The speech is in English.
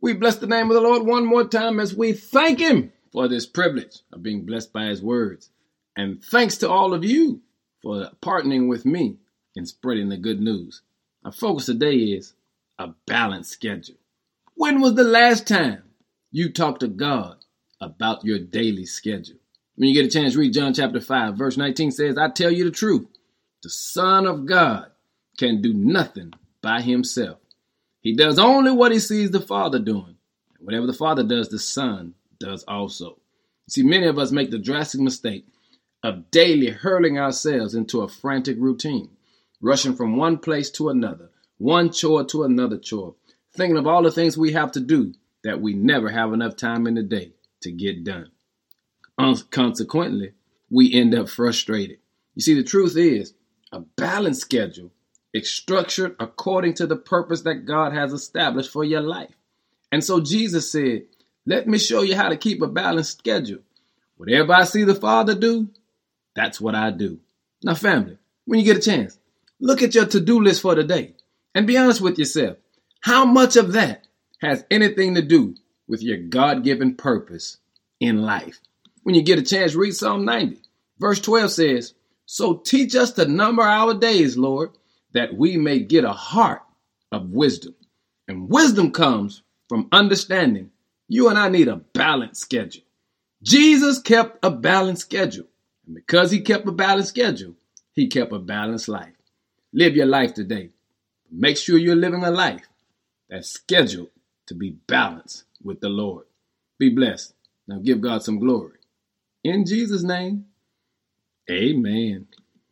We bless the name of the Lord one more time as we thank Him for this privilege of being blessed by His words. And thanks to all of you for partnering with me in spreading the good news. Our focus today is a balanced schedule. When was the last time you talked to God about your daily schedule? When you get a chance, read John chapter 5, verse 19 says, I tell you the truth. The Son of God can do nothing by himself. He does only what he sees the Father doing. Whatever the Father does, the Son does also. See, many of us make the drastic mistake of daily hurling ourselves into a frantic routine, rushing from one place to another, one chore to another chore, thinking of all the things we have to do that we never have enough time in the day to get done. Consequently, we end up frustrated. You see, the truth is, a balanced schedule it's structured according to the purpose that God has established for your life. And so Jesus said, Let me show you how to keep a balanced schedule. Whatever I see the Father do, that's what I do. Now, family, when you get a chance, look at your to do list for the day and be honest with yourself. How much of that has anything to do with your God given purpose in life? When you get a chance, read Psalm 90. Verse 12 says, So teach us to number our days, Lord that we may get a heart of wisdom. And wisdom comes from understanding you and I need a balanced schedule. Jesus kept a balanced schedule. And because he kept a balanced schedule, he kept a balanced life. Live your life today. Make sure you're living a life that's scheduled to be balanced with the Lord. Be blessed. Now give God some glory. In Jesus' name, amen.